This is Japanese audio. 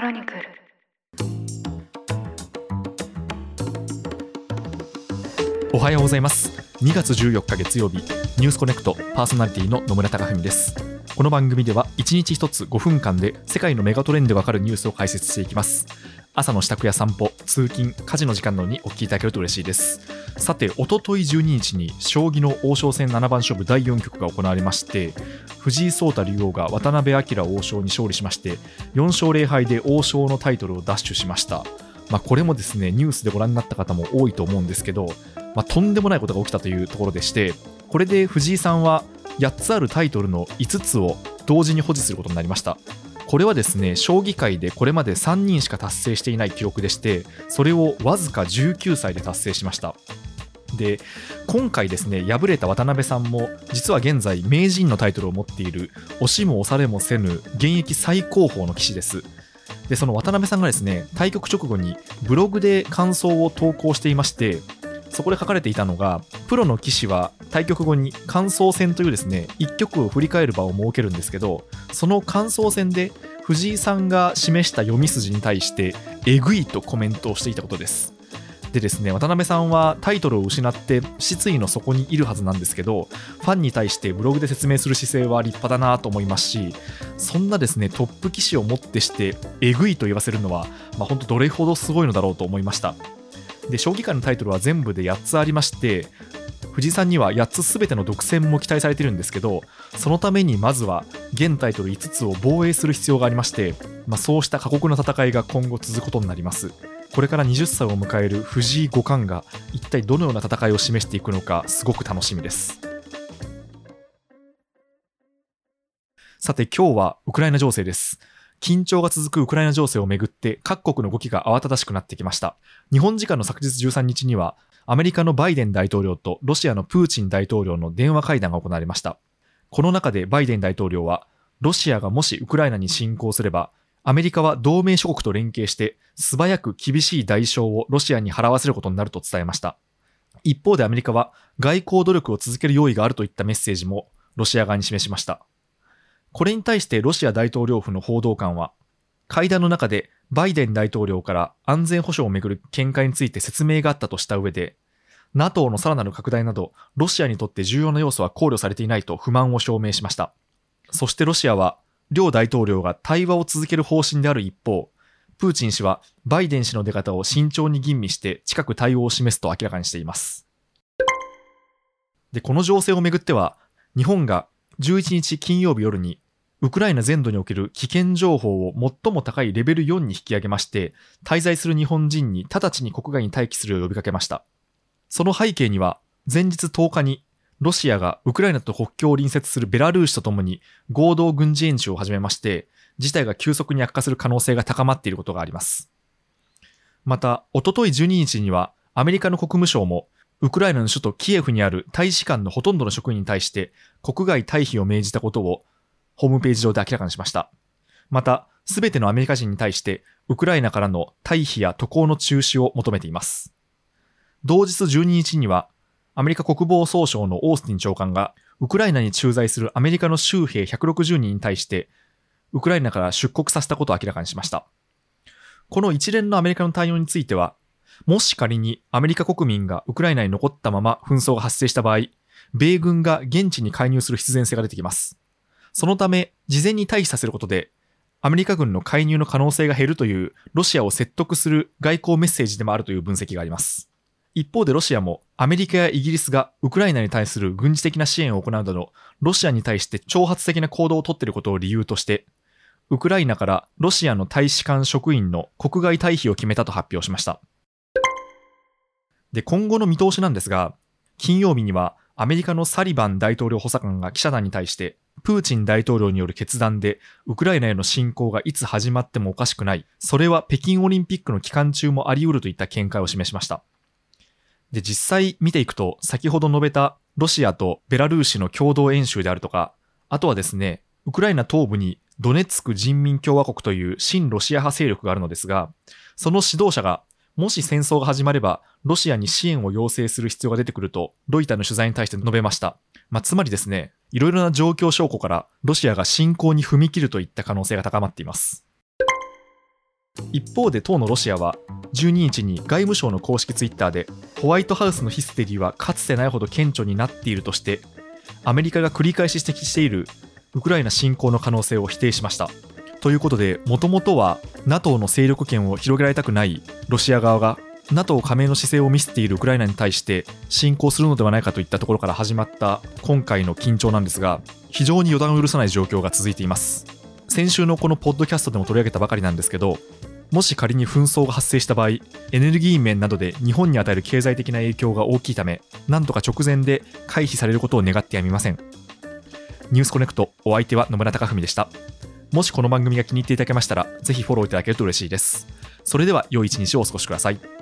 クロニクル。おはようございます。2月14日月曜日ニュースコネクトパーソナリティの野村貴文です。この番組では1日1つ5分間で世界のメガトレンドでわかるニュースを解説していきます。朝の支度や散歩通勤家事の時間などにお聞きいただけると嬉しいです。さておととい12日に将棋の王将戦七番勝負第4局が行われまして藤井聡太竜王が渡辺明王将に勝利しまして4勝0敗で王将のタイトルを奪取しました。まあ、これもですねニュースでご覧になった方も多いと思うんですけど、まあ、とんでもないことが起きたというところでしてこれで藤井さんは8つあるタイトルの5つを同時に保持することになりました。これはですね将棋界でこれまで3人しか達成していない記録でしてそれをわずか19歳で達成しました。で今回ですね敗れた渡辺さんも実は現在名人のタイトルを持っている押しも押されもせぬ現役最高峰の棋士です。でその渡辺さんがですね対局直後にブログで感想を投稿していましてそこで書かれていたのがプロの棋士は対局後に感想戦というですね1局を振り返る場を設けるんですけどその感想戦で藤井さんが示した読み筋に対してえぐいとコメントをしていたことです。でですね渡辺さんはタイトルを失って失意の底にいるはずなんですけどファンに対してブログで説明する姿勢は立派だなと思いますしそんなですねトップ棋士をもってしてえぐいと言わせるのは、まあ、本当どれほどすごいのだろうと思いました。で将棋界のタイトルは全部で8つありまして藤井さんには8つ全ての独占も期待されてるんですけどそのためにまずは現タイトル5つを防衛する必要がありまして、まあ、そうした過酷な戦いが今後続くことになります。これから20歳を迎える藤井五冠が一体どのような戦いを示していくのかすごく楽しみです。さて今日はウクライナ情勢です。緊張が続くウクライナ情勢をめぐって各国の動きが慌ただしくなってきました日本時間の昨日13日にはアメリカのバイデン大統領とロシアのプーチン大統領の電話会談が行われましたこの中でバイデン大統領はロシアがもしウクライナに侵攻すればアメリカは同盟諸国と連携して素早く厳しい代償をロシアに払わせることになると伝えました。一方でアメリカは外交努力を続ける用意があるといったメッセージもロシア側に示しました。これに対してロシア大統領府の報道官は、会談の中でバイデン大統領から安全保障をめぐる見解について説明があったとした上で、NATO のさらなる拡大など、ロシアにとって重要な要素は考慮されていないと不満を表明しました。そしてロシアは、両大統領が対話を続ける方針である一方、プーチン氏はバイデン氏の出方を慎重に吟味して近く対応を示すと明らかにしています。で、この情勢をめぐっては、日本が11日金曜日夜にウクライナ全土における危険情報を最も高いレベル4に引き上げまして、滞在する日本人に直ちに国外に待機するよう呼びかけました。その背景には、前日10日にロシアがウクライナと国境を隣接するベラルーシとともに合同軍事演習を始めまして、事態が急速に悪化する可能性が高まっていることがあります。また、おととい12日には、アメリカの国務省も、ウクライナの首都キエフにある大使館のほとんどの職員に対して国外退避を命じたことをホームページ上で明らかにしました。また、すべてのアメリカ人に対してウクライナからの退避や渡航の中止を求めています。同日12日にはアメリカ国防総省のオースティン長官が、ウクライナに駐在するアメリカの州兵160人に対して、ウクライナから出国させたことを明らかにしました。この一連のアメリカの対応については、もし仮にアメリカ国民がウクライナに残ったまま紛争が発生した場合、米軍が現地に介入する必然性が出てきます。そのため、事前に退避させることで、アメリカ軍の介入の可能性が減るという、ロシアを説得する外交メッセージでもあるという分析があります。一方でロシアもアメリカやイギリスがウクライナに対する軍事的な支援を行うなど、ロシアに対して挑発的な行動をとっていることを理由として、ウクライナからロシアの大使館職員の国外退避を決めたと発表しました。で、今後の見通しなんですが、金曜日にはアメリカのサリバン大統領補佐官が記者団に対して、プーチン大統領による決断で、ウクライナへの侵攻がいつ始まってもおかしくない、それは北京オリンピックの期間中もあり得るといった見解を示しました。で、実際見ていくと、先ほど述べたロシアとベラルーシの共同演習であるとか、あとはですね、ウクライナ東部にドネツク人民共和国という親ロシア派勢力があるのですが、その指導者が、もし戦争が始まれば、ロシアに支援を要請する必要が出てくると、ロイターの取材に対して述べました。まあ、つまりですね、いろいろな状況証拠から、ロシアが侵攻に踏み切るといった可能性が高まっています。一方で当のロシアは12日に外務省の公式ツイッターでホワイトハウスのヒステリーはかつてないほど顕著になっているとしてアメリカが繰り返し指摘しているウクライナ侵攻の可能性を否定しましたということでもともとは NATO の勢力圏を広げられたくないロシア側が NATO 加盟の姿勢を見せているウクライナに対して侵攻するのではないかといったところから始まった今回の緊張なんですが非常に予断を許さない状況が続いています先週のこのポッドキャストでも取り上げたばかりなんですけどもし仮に紛争が発生した場合エネルギー面などで日本に与える経済的な影響が大きいためなんとか直前で回避されることを願ってやみませんニュースコネクトお相手は野村貴文でしたもしこの番組が気に入っていただけましたらぜひフォローいただけると嬉しいです。それでは良い一日をお過ごしください。